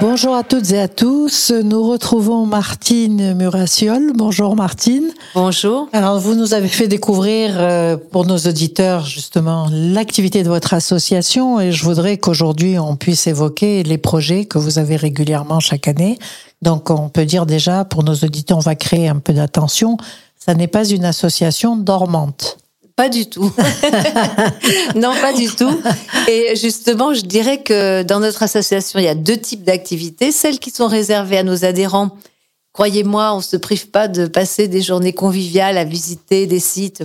Bonjour à toutes et à tous. Nous retrouvons Martine Murassiol. Bonjour Martine. Bonjour. Alors vous nous avez fait découvrir euh, pour nos auditeurs justement l'activité de votre association et je voudrais qu'aujourd'hui on puisse évoquer les projets que vous avez régulièrement chaque année. Donc on peut dire déjà pour nos auditeurs, on va créer un peu d'attention. Ça n'est pas une association dormante. Pas du tout. non, pas du tout. Et justement, je dirais que dans notre association, il y a deux types d'activités. Celles qui sont réservées à nos adhérents. Croyez-moi, on ne se prive pas de passer des journées conviviales à visiter des sites,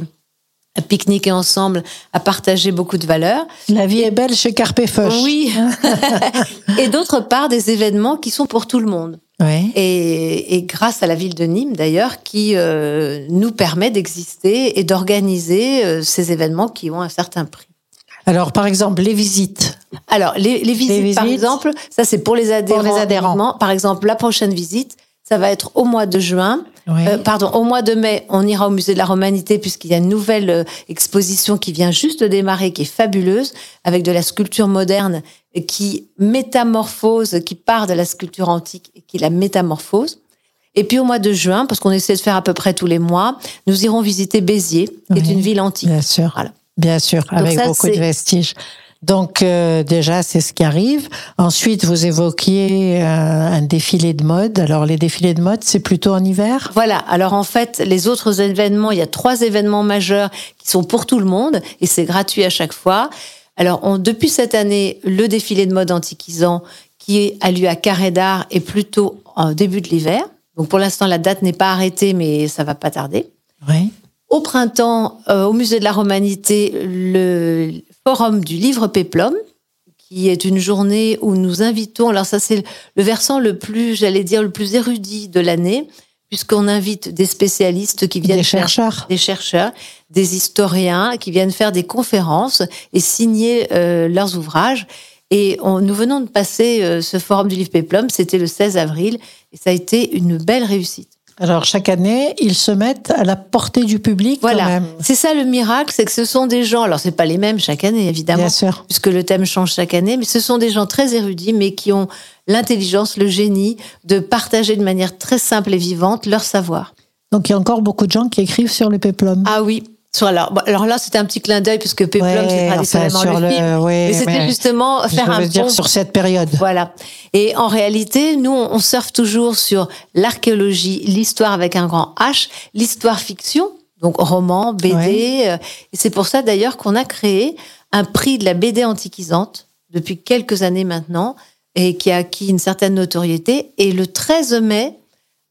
à pique-niquer ensemble, à partager beaucoup de valeurs. La vie est belle chez Carpefeuche. Oui. Et d'autre part, des événements qui sont pour tout le monde. Et, grâce à la ville de Nîmes, d'ailleurs, qui euh, nous permet d'exister et d'organiser euh, ces événements qui ont un certain prix. Alors, par exemple, les visites. Alors, les, visites, par exemple, ça c'est pour les adhérents. Pour les adhérents. Par exemple, la prochaine visite, ça va être au mois de juin. Euh, pardon, au mois de mai, on ira au musée de la Romanité puisqu'il y a une nouvelle euh, exposition qui vient juste de démarrer, qui est fabuleuse, avec de la sculpture moderne qui métamorphose, qui part de la sculpture antique et qui la métamorphose. Et puis au mois de juin, parce qu'on essaie de faire à peu près tous les mois, nous irons visiter Béziers, qui est une ville antique. Bien sûr. Bien sûr, avec beaucoup de vestiges. Donc euh, déjà, c'est ce qui arrive. Ensuite, vous évoquiez euh, un défilé de mode. Alors les défilés de mode, c'est plutôt en hiver? Voilà. Alors en fait, les autres événements, il y a trois événements majeurs qui sont pour tout le monde et c'est gratuit à chaque fois. Alors on, depuis cette année, le défilé de mode antiquisant qui a lieu à Carré d'Art est plutôt en début de l'hiver. Donc pour l'instant, la date n'est pas arrêtée, mais ça va pas tarder. Oui. Au printemps, euh, au musée de la Romanité, le forum du livre Péplum, qui est une journée où nous invitons, alors ça c'est le versant le plus, j'allais dire, le plus érudit de l'année, puisqu'on invite des spécialistes qui viennent des chercheurs, des chercheurs, des historiens qui viennent faire des conférences et signer euh, leurs ouvrages. Et nous venons de passer euh, ce forum du livre Péplum, c'était le 16 avril, et ça a été une belle réussite. Alors chaque année, ils se mettent à la portée du public. Voilà, c'est ça le miracle, c'est que ce sont des gens. Alors c'est pas les mêmes chaque année évidemment, Bien sûr. puisque le thème change chaque année, mais ce sont des gens très érudits, mais qui ont l'intelligence, le génie de partager de manière très simple et vivante leur savoir. Donc il y a encore beaucoup de gens qui écrivent sur le péplum. Ah oui, alors, alors là, c'était un petit clin d'œil puisque Peplum, c'est traditionnellement le, film. mais c'était justement faire un dire sur cette période. Voilà. Et en réalité, nous, on surfe toujours sur l'archéologie, l'histoire avec un grand H, l'histoire fiction, donc roman, BD. Euh, et c'est pour ça d'ailleurs qu'on a créé un prix de la BD antiquisante depuis quelques années maintenant et qui a acquis une certaine notoriété. Et le 13 mai,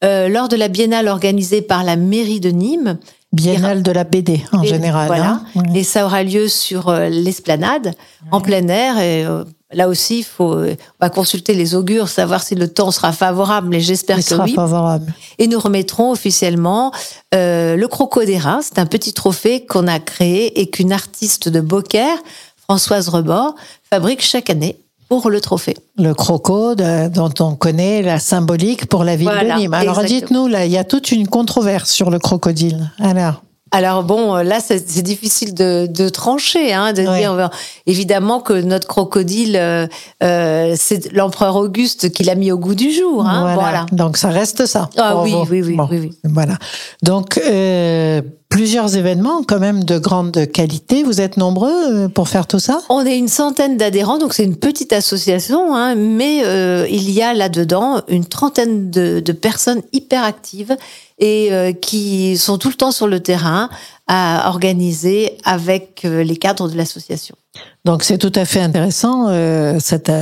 euh, lors de la biennale organisée par la mairie de Nîmes, Biennale de la BD en général. Voilà. Hein. Et ça aura lieu sur euh, l'esplanade, en plein air. Et euh, là aussi, il faut euh, va consulter les augures, savoir si le temps sera favorable. Mais j'espère que sera oui. favorable. Et nous remettrons officiellement le crocodérin. C'est un petit trophée qu'on a créé et qu'une artiste de Beaucaire, Françoise Rebord, fabrique chaque année pour le trophée. Le croco dont on connaît la symbolique pour la ville de Nîmes. Alors dites-nous, là, il y a toute une controverse sur le crocodile. Alors alors bon, là, c'est difficile de, trancher, hein, de dire évidemment que notre crocodile, euh, euh, c'est l'empereur Auguste qui l'a mis au goût du jour. Hein, voilà. Donc ça reste ça. Ah oui, oui, oui, oui, Voilà. Donc euh, plusieurs événements quand même de grande qualité. Vous êtes nombreux pour faire tout ça? On est une centaine d'adhérents, donc c'est une petite association, hein, mais il y a là-dedans une trentaine de, de personnes hyper actives et euh, qui sont tout le temps sur le terrain à organiser avec euh, les cadres de l'association. Donc c'est tout à fait intéressant euh, cette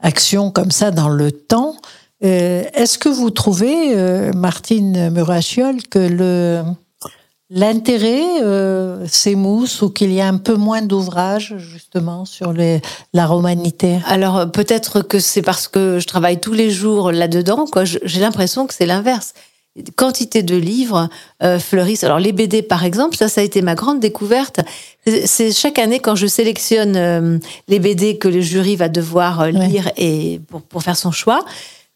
action comme ça dans le temps. Est-ce que vous trouvez, Martine Murachiol, que le l'intérêt s'émousse ou qu'il y a un peu moins d'ouvrages justement sur les, la romanité Alors peut-être que c'est parce que je travaille tous les jours là-dedans. J'ai l'impression que c'est l'inverse quantité de livres euh, fleurissent. Alors les BD par exemple, ça ça a été ma grande découverte. C'est chaque année quand je sélectionne euh, les BD que le jury va devoir euh, lire et pour, pour faire son choix,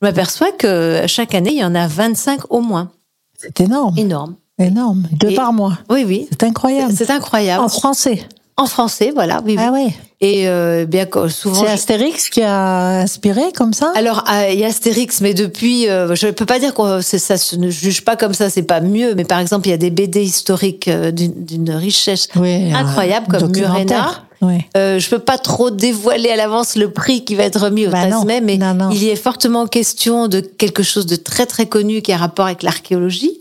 je m'aperçois que chaque année il y en a 25 au moins. C'est énorme. Énorme. Énorme. Deux par mois. Oui, oui. C'est incroyable. C'est incroyable. En français. En français, voilà. Oui, Ah oui. ouais. Et euh, bien souvent. C'est Astérix qui a inspiré comme ça? Alors, ah, il y a Astérix, mais depuis, euh, je ne peux pas dire que ça se ne juge pas comme ça, c'est pas mieux. Mais par exemple, il y a des BD historiques euh, d'une richesse Oui, incroyable, comme. Murena. Oui. Euh, je peux pas trop dévoiler à l'avance le prix qui va être remis au Bah 13 non, mai, mais non, non. il y est fortement question de quelque chose de très très connu qui a rapport avec l'archéologie.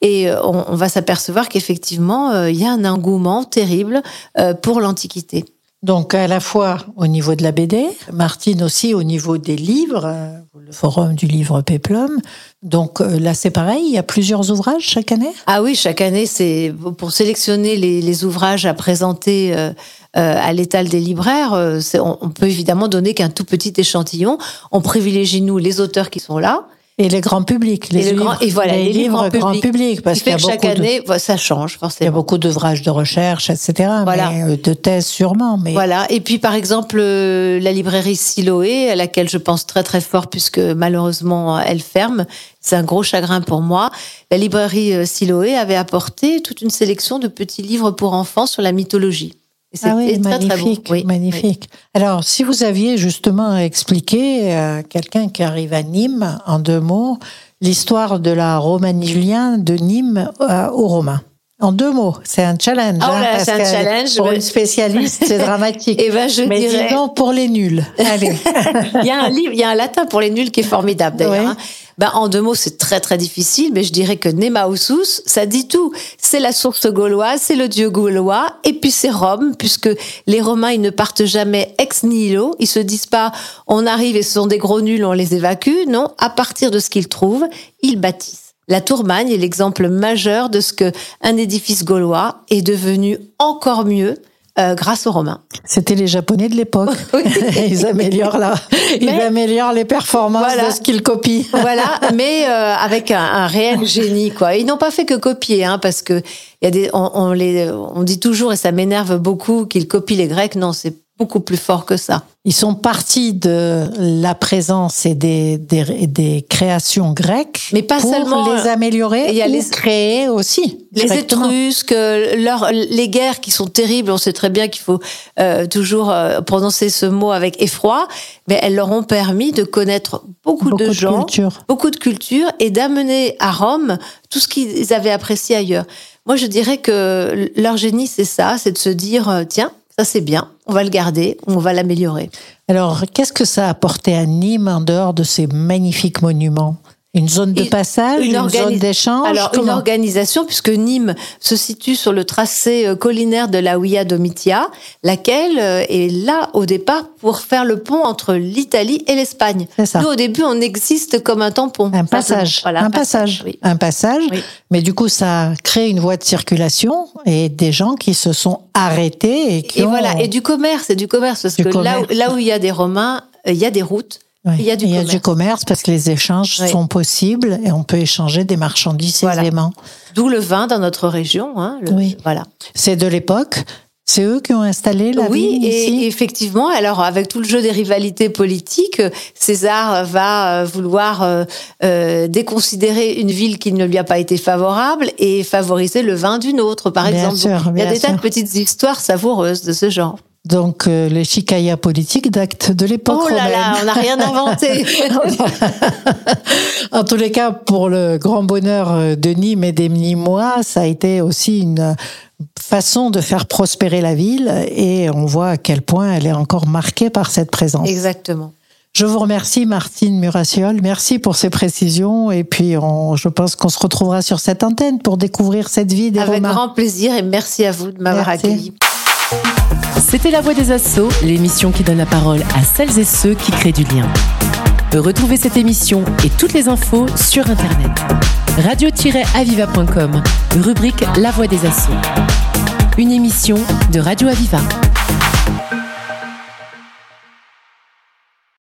Et euh, on, on va s'apercevoir qu'effectivement, euh, il y a un engouement terrible euh, pour l'Antiquité. Donc à la fois au niveau de la BD, Martine aussi au niveau des livres, le forum du livre Peplum. Donc là c'est pareil, il y a plusieurs ouvrages chaque année? Ah oui, chaque année, c'est pour sélectionner les, les ouvrages à présenter euh, euh, à l'étal des libraires. euh, on, on peut évidemment donner qu'un tout petit échantillon. On privilégie nous les auteurs qui sont là. Et les grands publics, les Et le livres, grand- et voilà, les les livres livres grand public. public, parce Ce qui qu'il y a que chaque beaucoup de, année, voilà, ça change il y a forcément. beaucoup d'ouvrages de recherche, etc. Voilà. Mais, euh, de thèses sûrement, mais Voilà. Et puis, par exemple, euh, la librairie Siloé, à laquelle je pense très très fort puisque malheureusement elle ferme. C'est un gros chagrin pour moi. La librairie euh, Siloé avait apporté toute une sélection de petits livres pour enfants sur la mythologie. Et c'était Ah oui, très très beau. magnifique, Oui, magnifique. Alors, si vous aviez justement expliqué à quelqu'un qui arrive à Nîmes, en deux mots, l'histoire de la Romanie Julien de Nîmes euh, aux Romains. En deux mots, c'est un challenge. Ah, oh hein, c'est un challenge. Pour Ouais. une spécialiste, c'est dramatique. Eh ben, je Mais dirais. disons pour les nuls. Allez. Il y a un livre, il y a un latin pour les nuls qui est formidable d'ailleurs. Hein. Ben, en deux mots, c'est très très difficile, mais je dirais que Nemausus, ça dit tout. C'est la source gauloise, c'est le dieu gaulois, et puis c'est Rome, puisque les Romains, ils ne partent jamais ex nihilo. Ils se disent pas, on arrive et ce sont des gros nuls, on les évacue. Non, à partir de ce qu'ils trouvent, ils bâtissent. La Tourmagne est l'exemple majeur de ce que un édifice gaulois est devenu encore mieux euh, grâce aux Romains. C'était les Japonais de l'époque. ils améliorent la, ils améliorent les performances Voilà. de ce qu'ils copient. voilà, mais euh, avec un, un réel génie, quoi. Ils n'ont pas fait que copier, hein, parce que il y a des, on, on les, on dit toujours et ça m'énerve beaucoup qu'ils copient les Grecs. Non, c'est beaucoup plus fort que ça. Ils sont partis de la présence et des, des, des créations grecques Mais pas pour seulement, les améliorer il y a les- créer aussi. Les. Étrusques, leur, les guerres qui sont terribles, on sait très bien qu'il faut euh, toujours euh, prononcer ce mot avec effroi, mais elles leur ont permis de connaître beaucoup, Beaucoup de de gens, culture. beaucoup de culture et d'amener à Rome tout ce qu'ils avaient apprécié ailleurs. Moi, je dirais que leur génie, c'est ça, c'est de se dire, euh, tiens, ça c'est bien, on va le garder, on va l'améliorer. Alors, qu'est-ce que ça a apporté à Nîmes en dehors de ces magnifiques monuments? Une zone de Une- passage, une, zone d'échange Alors, une organisation, puisque Nîmes se situe sur le tracé euh, collinaire de la Via Domitia, laquelle euh, est là au départ pour faire le pont entre l'Italie et l'Espagne. Nous, au début, on existe comme un tampon. Un passage, Voilà, un passage, oui. un passage. Oui. Mais du coup, ça crée une voie de circulation et des gens qui se sont arrêtés et qui Et ont- voilà, et du commerce, et du commerce, parce Du que là, où, commerce. là où il y a des Romains, euh, il y a des routes, Il y a du commerce. commerce parce que les échanges Oui. sont possibles et on peut échanger des marchandises Voilà. aisément. D'où le vin dans notre région. Hein, le- Oui. Voilà. C'est de l'époque. C'est eux qui ont installé la oui, vigne ici. et effectivement, alors avec tout le jeu des rivalités politiques, César va euh, vouloir euh, euh, déconsidérer une ville qui ne lui a pas été favorable et favoriser le vin d'une autre, par Bien exemple. sûr, il y a des tas de petites histoires savoureuses de ce genre. Donc euh, les chicayas politiques d'actes de l'époque Oh là là, on n'a rien inventé. en tous les cas, pour le grand bonheur de Nîmes et des Nîmois, ça a été aussi une façon de faire prospérer la ville et on voit à quel point elle est encore marquée par cette présence. Exactement. Je vous remercie Martine Murassiol, merci pour ces précisions et puis on, je pense qu'on se retrouvera sur cette antenne pour découvrir cette vie des Avec Romains. grand plaisir et merci à vous de m'avoir accueilli. C'était La Voix des Assauts, l'émission qui donne la parole à celles et ceux qui créent du lien. Retrouvez cette émission et toutes les infos sur Internet. radio-aviva.com, rubrique La Voix des Assauts. Une émission de Radio Aviva.